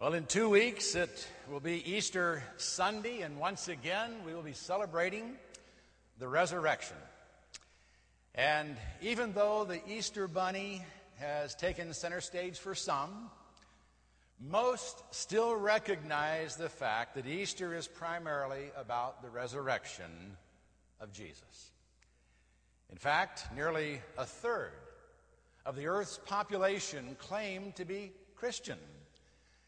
Well, in two weeks, it will be Easter Sunday, and once again, we will be celebrating the resurrection. And even though the Easter Bunny has taken center stage for some, most still recognize the fact that Easter is primarily about the resurrection of Jesus. In fact, nearly a third of the earth's population claim to be Christian.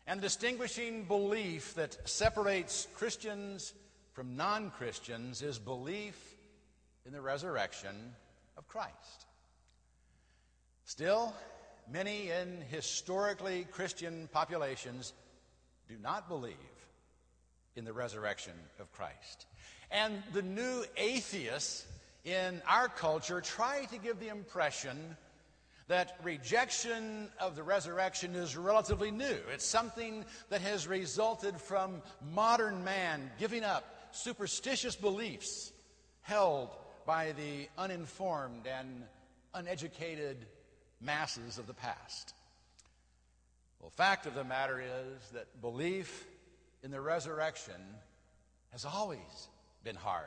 And the distinguishing belief that separates Christians from non Christians is belief in the resurrection of Christ. Still, many in historically Christian populations do not believe in the resurrection of Christ. And the new atheists in our culture try to give the impression that rejection of the resurrection is relatively new. It's something that has resulted from modern man giving up superstitious beliefs held by the uninformed and uneducated masses of the past. Well, fact of the matter is that belief in the resurrection has always been hard.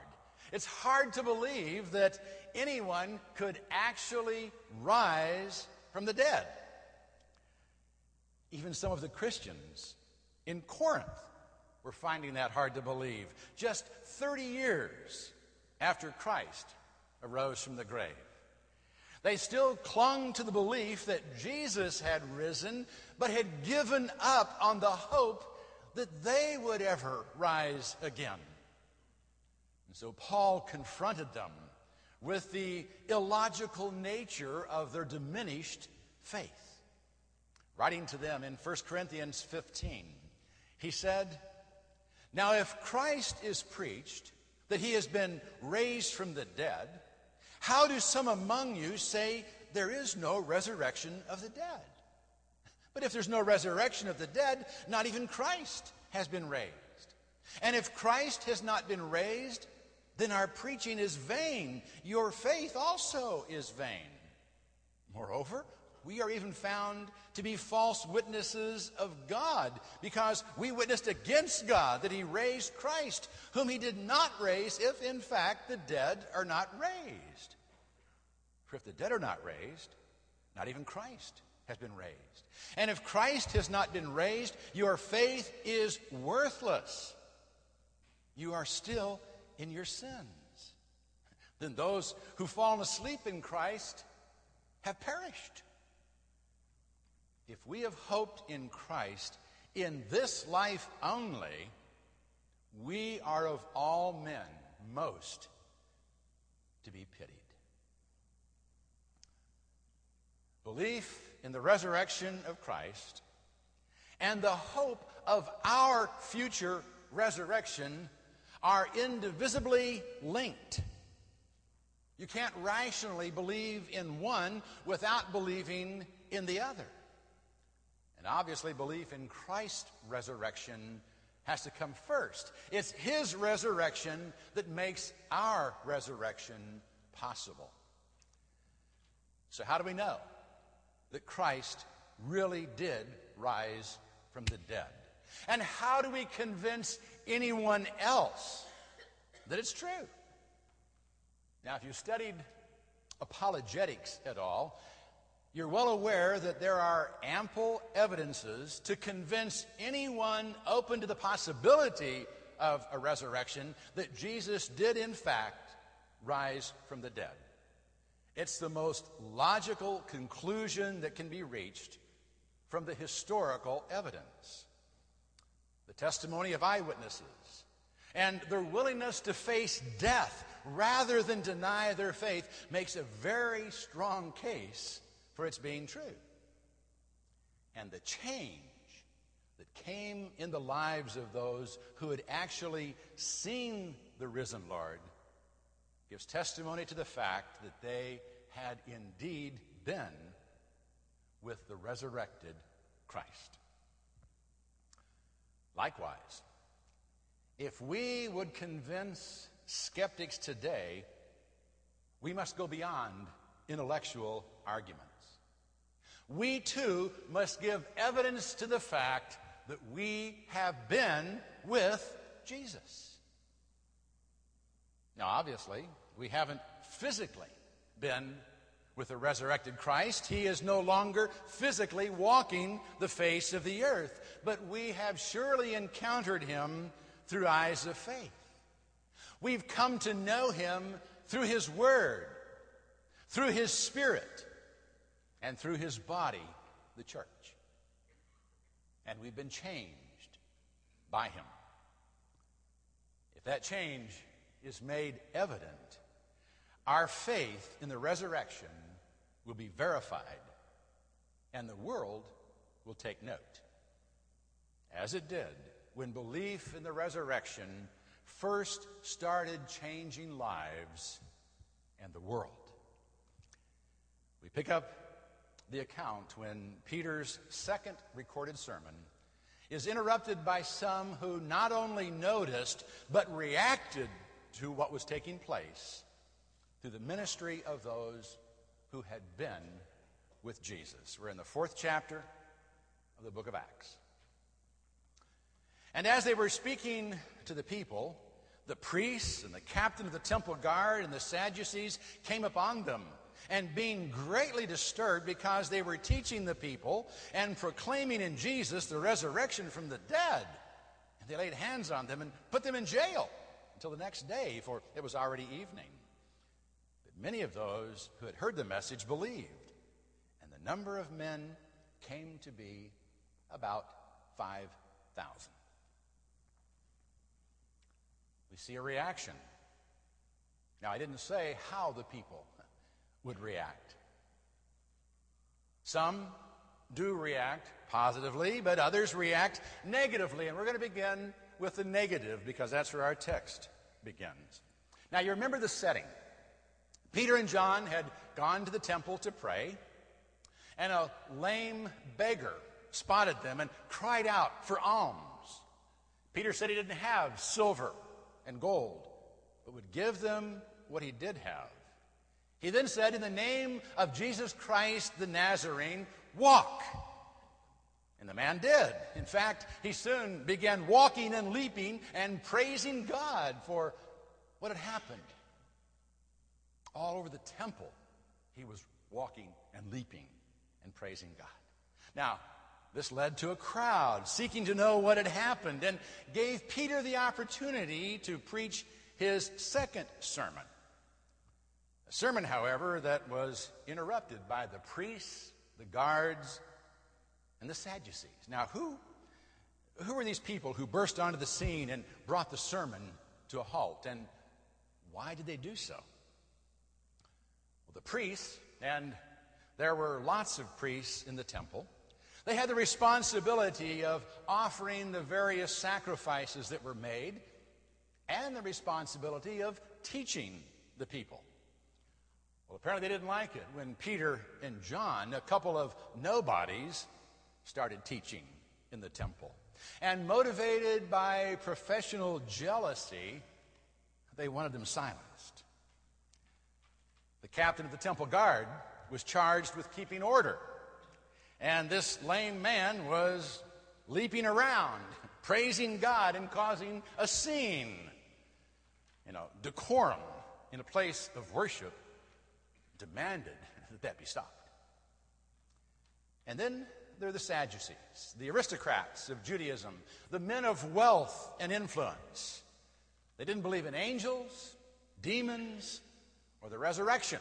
It's hard to believe that anyone could actually rise from the dead. Even some of the Christians in Corinth were finding that hard to believe just 30 years after Christ arose from the grave. They still clung to the belief that Jesus had risen, but had given up on the hope that they would ever rise again. And so Paul confronted them with the illogical nature of their diminished faith. Writing to them in 1 Corinthians 15, he said, Now if Christ is preached that he has been raised from the dead, how do some among you say there is no resurrection of the dead? But if there's no resurrection of the dead, not even Christ has been raised. And if Christ has not been raised, then our preaching is vain. Your faith also is vain. Moreover, we are even found to be false witnesses of God because we witnessed against God that He raised Christ, whom He did not raise, if in fact the dead are not raised. For if the dead are not raised, not even Christ has been raised. And if Christ has not been raised, your faith is worthless. You are still in your sins. Then those who've fallen asleep in Christ have perished. If we have hoped in Christ in this life only, we are of all men most to be pitied. Belief in the resurrection of Christ and the hope of our future resurrection are indivisibly linked. You can't rationally believe in one without believing in the other. And obviously, belief in Christ's resurrection has to come first. It's His resurrection that makes our resurrection possible. So, how do we know that Christ really did rise from the dead? And how do we convince anyone else that it's true? Now, if you studied apologetics at all, you're well aware that there are ample evidences to convince anyone open to the possibility of a resurrection that Jesus did, in fact, rise from the dead. It's the most logical conclusion that can be reached from the historical evidence testimony of eyewitnesses, and their willingness to face death rather than deny their faith makes a very strong case for its being true. And the change that came in the lives of those who had actually seen the risen Lord gives testimony to the fact that they had indeed been with the resurrected Christ. Likewise, if we would convince skeptics today, we must go beyond intellectual arguments. We too must give evidence to the fact that we have been with Jesus. Now, obviously, we haven't physically been with the resurrected Christ. He is no longer physically walking the face of the earth, but we have surely encountered him through eyes of faith. We've come to know him through his word, through his spirit, and through his body, the church. And we've been changed by him. If that change is made evident, our faith in the resurrection will be verified, and the world will take note. As it did when belief in the resurrection first started changing lives and the world. We pick up the account when Peter's second recorded sermon is interrupted by some who not only noticed but reacted to what was taking place through the ministry of those who had been with Jesus. We're in the fourth chapter of the book of Acts. And as they were speaking to the people, the priests and the captain of the temple guard and the Sadducees came upon them. And being greatly disturbed because they were teaching the people and proclaiming in Jesus the resurrection from the dead. And they laid hands on them and put them in jail until the next day, for it was already evening. Many of those who had heard the message believed, and the number of men came to be about 5,000. we see a reaction. Now, I didn't say how the people would react. Some do react positively, but others react negatively. And we're going to begin with the negative because that's where our text begins. Now, you remember the setting. Peter and John had gone to the temple to pray, and a lame beggar spotted them and cried out for alms. Peter said he didn't have silver and gold, but would give them what he did have. He then said, In the name of Jesus Christ the Nazarene, walk. And the man did. In fact, he soon began walking and leaping and praising God for what had happened. All over the temple, he was walking and leaping and praising God. Now, this led to a crowd seeking to know what had happened and gave Peter the opportunity to preach his second sermon. A sermon, however, that was interrupted by the priests, the guards, and the Sadducees. Now, who, who were these people who burst onto the scene and brought the sermon to a halt? And why did they do so? The priests, and there were lots of priests in the temple, they had the responsibility of offering the various sacrifices that were made and the responsibility of teaching the people. Well, apparently they didn't like it when Peter and John, a couple of nobodies, started teaching in the temple. And motivated by professional jealousy, they wanted them silenced. The captain of the temple guard was charged with keeping order and this lame man was leaping around, praising God and causing a scene. You know, decorum in a place of worship demanded that that be stopped. And then there are the Sadducees, the aristocrats of Judaism, the men of wealth and influence. They didn't believe in angels, demons, or the resurrection.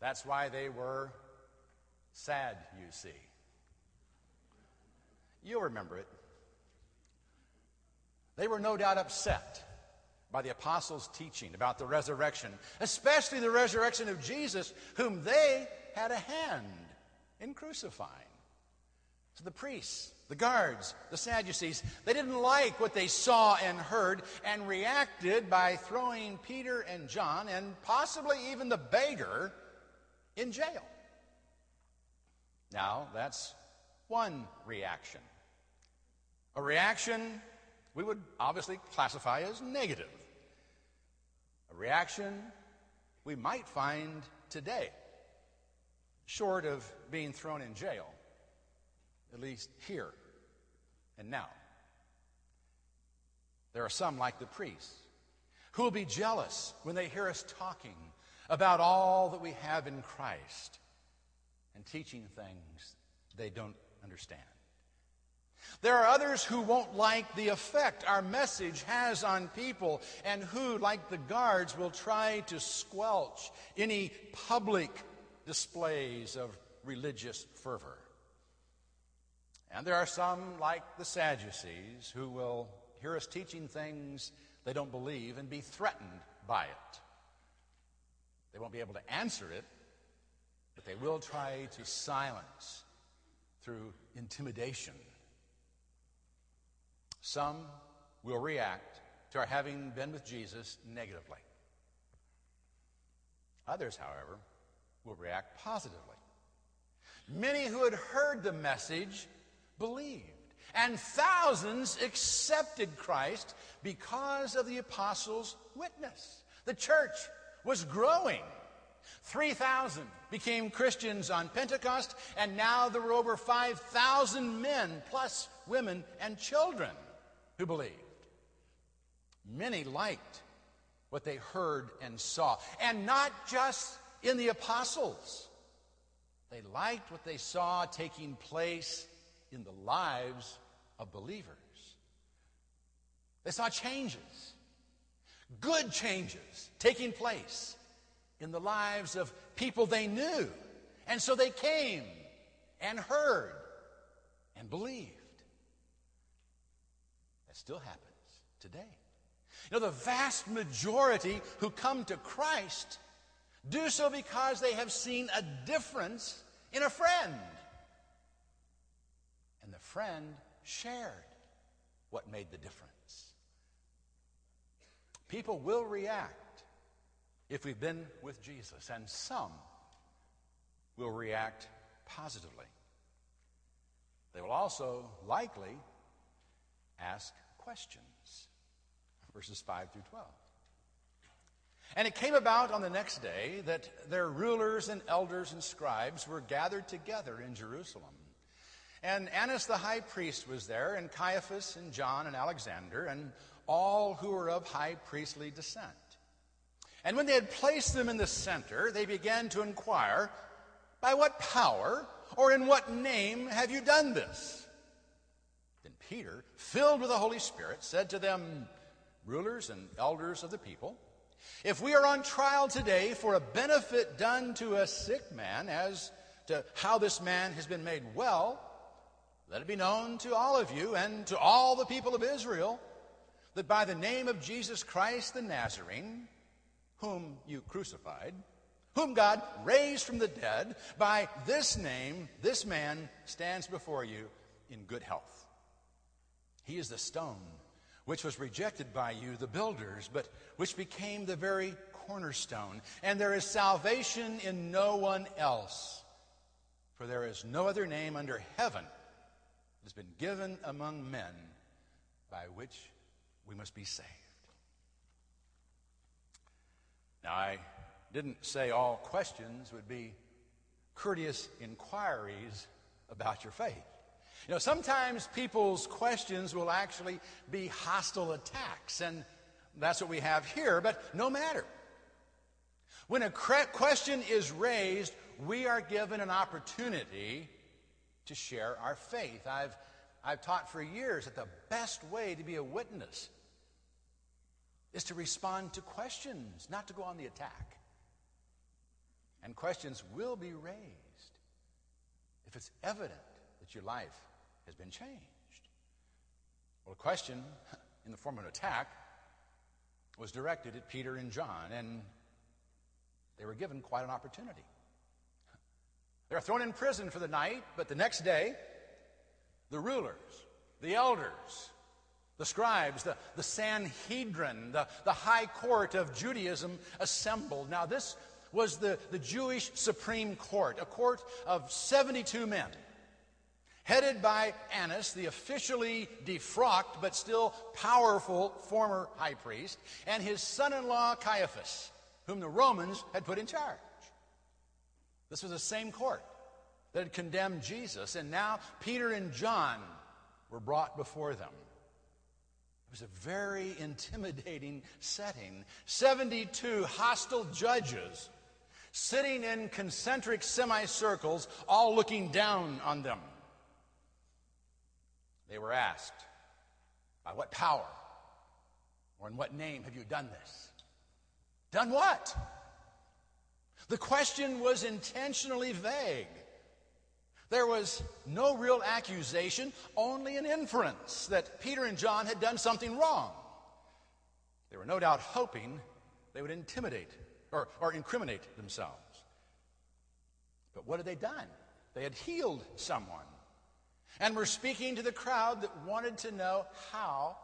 That's why they were Sad, you see. You'll remember it. They were no doubt upset by the apostles' teaching about the resurrection, especially the resurrection of Jesus, whom they had a hand in crucifying. So the priests, the guards, the Sadducees, they didn't like what they saw and heard and reacted by throwing Peter and John and possibly even the beggar in jail. Now, that's one reaction. A reaction we would obviously classify as negative. A reaction we might find today, short of being thrown in jail, at least here And now, there are some like the priests who will be jealous when they hear us talking about all that we have in Christ and teaching things they don't understand. There are others who won't like the effect our message has on people and who, like the guards, will try to squelch any public displays of religious fervor. And there are some, like the Sadducees, who will hear us teaching things they don't believe and be threatened by it. They won't be able to answer it, but they will try to silence through intimidation. Some will react to our having been with Jesus negatively. Others, however, will react positively. Many who had heard the message believed, and thousands accepted Christ because of the apostles' witness. The church was growing. 3,000 became Christians on Pentecost, and now there were over 5,000 men, plus women and children, who believed. Many liked what they heard and saw, and not just in the apostles. They liked what they saw taking place in the lives of believers. They saw changes, good changes taking place in the lives of people they knew. And so they came and heard and believed. That still happens today. You know, the vast majority who come to Christ do so because they have seen a difference in a friend. Friend shared what made the difference. People will react if we've been with Jesus, and some will react positively. They will also likely ask questions. Verses 5 through 12. And it came about on the next day that their rulers and elders and scribes were gathered together in Jerusalem. And Annas the high priest was there, and Caiaphas and John and Alexander, and all who were of high priestly descent. And when they had placed them in the center, they began to inquire, By what power or in what name have you done this? Then Peter, filled with the Holy Spirit, said to them, Rulers and elders of the people, if we are on trial today for a benefit done to a sick man as to how this man has been made well, let it be known to all of you and to all the people of Israel that by the name of Jesus Christ the Nazarene, whom you crucified, whom God raised from the dead, by this name, this man stands before you in good health. He is the stone which was rejected by you, the builders, but which became the very cornerstone. And there is salvation in no one else, for there is no other name under heaven has been given among men by which we must be saved. Now, I didn't say all questions would be courteous inquiries about your faith. You know, sometimes people's questions will actually be hostile attacks, and that's what we have here, but no matter. When a question is raised, we are given an opportunity to share our faith. I've, I've taught for years that the best way to be a witness is to respond to questions, not to go on the attack. And questions will be raised if it's evident that your life has been changed. Well, a question in the form of an attack was directed at Peter and John, and they were given quite an opportunity. They are thrown in prison for the night, but the next day, the rulers, the elders, the scribes, the, the Sanhedrin, the, the high court of Judaism assembled. Now, this was the, the Jewish Supreme Court, a court of 72 men headed by Annas, the officially defrocked but still powerful former high priest, and his son in law Caiaphas, whom the Romans had put in charge. This was the same court that had condemned Jesus, and now Peter and John were brought before them. It was a very intimidating setting. 72 hostile judges sitting in concentric semicircles, all looking down on them. They were asked, By what power or in what name have you done this? Done what? The question was intentionally vague. There was no real accusation, only an inference that Peter and John had done something wrong. They were no doubt hoping they would intimidate or, or incriminate themselves. But what had they done? They had healed someone and were speaking to the crowd that wanted to know how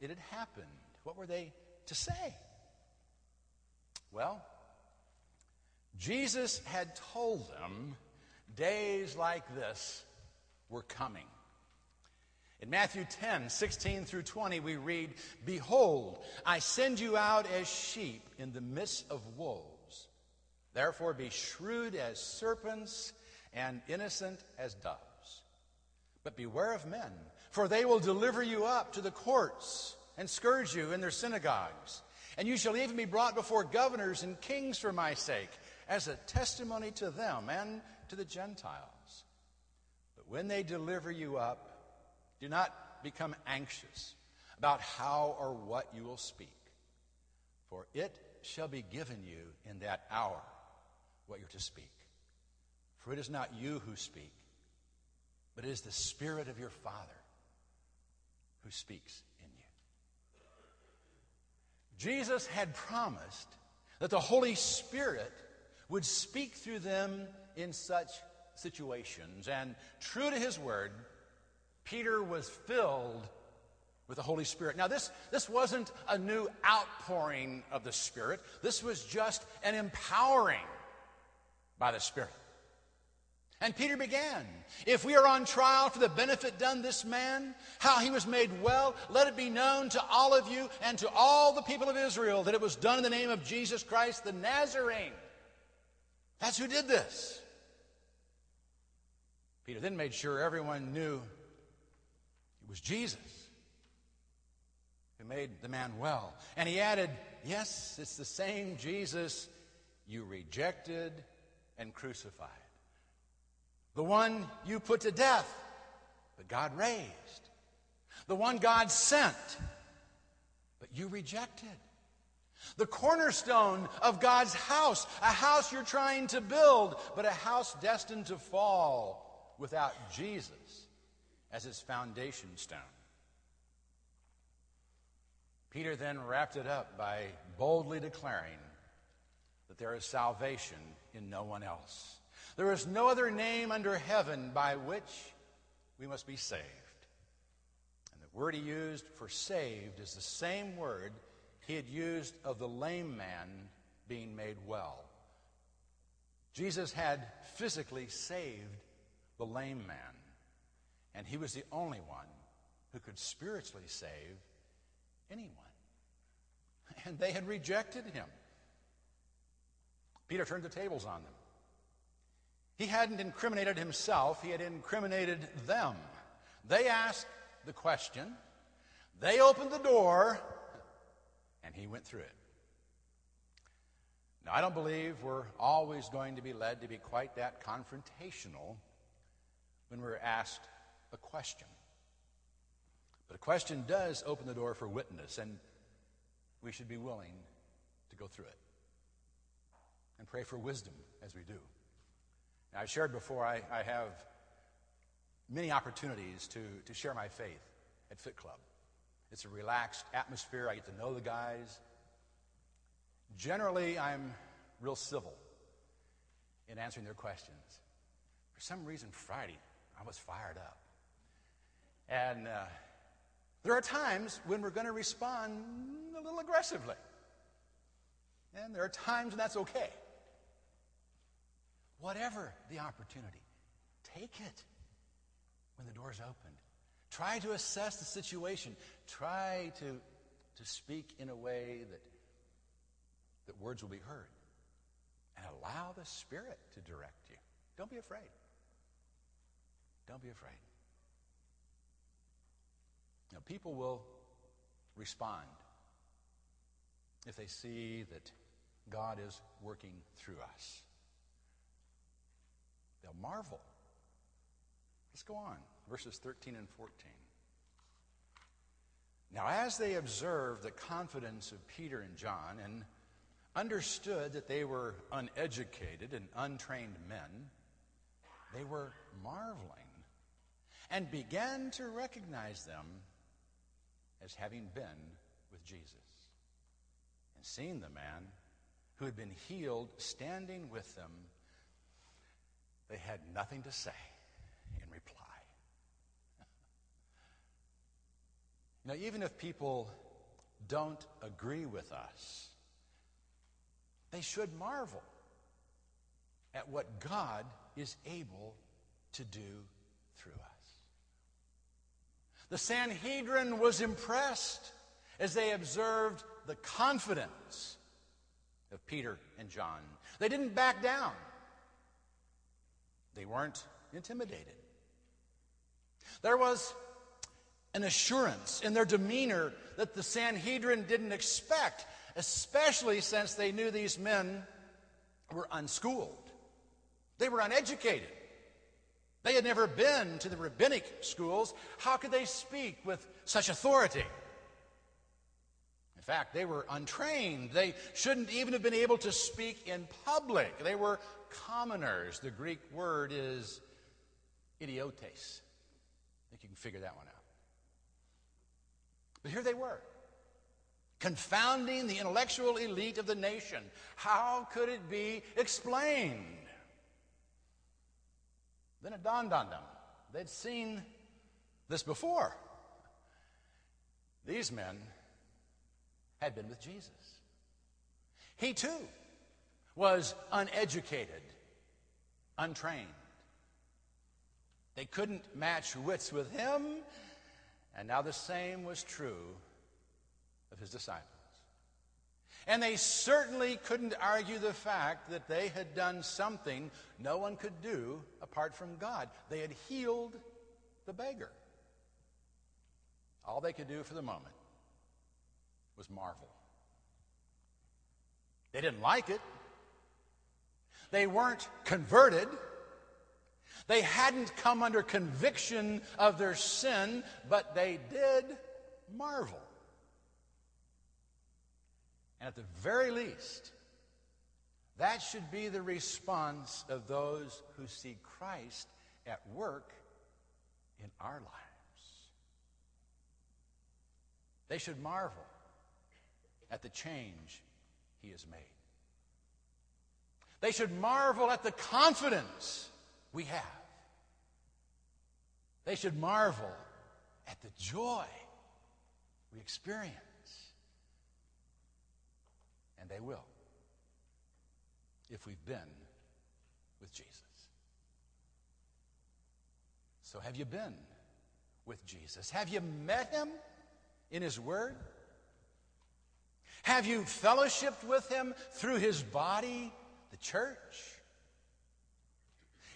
it had happened. What were they to say? Well, Jesus had told them days like this were coming. In Matthew 10, 16 through 20, we read, Behold, I send you out as sheep in the midst of wolves. Therefore be shrewd as serpents and innocent as doves. But beware of men, for they will deliver you up to the courts and scourge you in their synagogues. And you shall even be brought before governors and kings for my sake, as a testimony to them and to the Gentiles. But when they deliver you up, do not become anxious about how or what you will speak, for it shall be given you in that hour what you're to speak. For it is not you who speak, but it is the Spirit of your Father who speaks in you. Jesus had promised that the Holy Spirit would speak through them in such situations. And true to his word, Peter was filled with the Holy Spirit. Now, this, this wasn't a new outpouring of the Spirit, this was just an empowering by the Spirit. And Peter began. If we are on trial for the benefit done this man, how he was made well, let it be known to all of you and to all the people of Israel that it was done in the name of Jesus Christ the Nazarene. That's who did this. Peter then made sure everyone knew it was Jesus who made the man well. And he added, Yes, it's the same Jesus you rejected and crucified the one you put to death, but God raised, the one God sent, but you rejected. The cornerstone of God's house, a house you're trying to build, but a house destined to fall without Jesus as its foundation stone. Peter then wrapped it up by boldly declaring that there is salvation in no one else. There is no other name under heaven by which we must be saved. And the word he used for saved is the same word he had used of the lame man being made well. Jesus had physically saved the lame man, and he was the only one who could spiritually save anyone. And they had rejected him. Peter turned the tables on them. He hadn't incriminated himself, he had incriminated them. They asked the question, they opened the door, and he went through it. Now, I don't believe we're always going to be led to be quite that confrontational when we're asked a question. But a question does open the door for witness, and we should be willing to go through it and pray for wisdom as we do. Now, I've shared before, I, I have many opportunities to, to share my faith at Fit Club. It's a relaxed atmosphere. I get to know the guys. Generally, I'm real civil in answering their questions. For some reason, Friday, I was fired up. And uh, there are times when we're going to respond a little aggressively. And there are times when that's okay. Whatever the opportunity, take it when the door's opened. Try to assess the situation. Try to, to speak in a way that, that words will be heard. And allow the Spirit to direct you. Don't be afraid. Don't be afraid. Now, people will respond if they see that God is working through us. They'll marvel. Let's go on, verses 13 and 14. Now, as they observed the confidence of Peter and John and understood that they were uneducated and untrained men, they were marveling and began to recognize them as having been with Jesus. And seeing the man who had been healed standing with them, they had nothing to say in reply. Now, even if people don't agree with us, they should marvel at what God is able to do through us. The Sanhedrin was impressed as they observed the confidence of Peter and John. They didn't back down, they weren't intimidated. There was an assurance in their demeanor that the Sanhedrin didn't expect, especially since they knew these men were unschooled. They were uneducated. They had never been to the rabbinic schools. How could they speak with such authority? In fact, they were untrained. They shouldn't even have been able to speak in public. They were commoners. The Greek word is idiotes. I think you can figure that one out. But here they were, confounding the intellectual elite of the nation. How could it be explained? Then it dawned on them. They'd seen this before. These men had been with Jesus. He too was uneducated, untrained. They couldn't match wits with him, and now the same was true of his disciples. And they certainly couldn't argue the fact that they had done something no one could do apart from God. They had healed the beggar. All they could do for the moment was marvel. They didn't like it. They weren't converted. They hadn't come under conviction of their sin, but they did marvel. And at the very least, that should be the response of those who see Christ at work in our lives. They should marvel at the change he has made. They should marvel at the confidence we have. They should marvel at the joy we experience and they will if we've been with Jesus. So, have you been with Jesus? Have you met him in his word? Have you fellowshipped with him through his body, the church?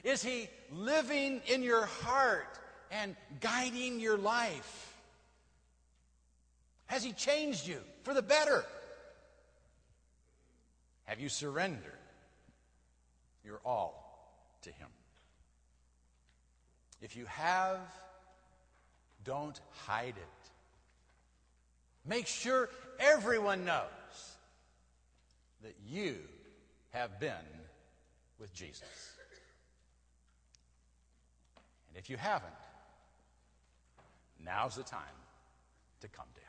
Is he living in your heart and guiding your life? Has he changed you for the better? Have you surrendered your all to Him? If you have, don't hide it. Make sure everyone knows that you have been with Jesus. If you haven't, now's the time to come to Him.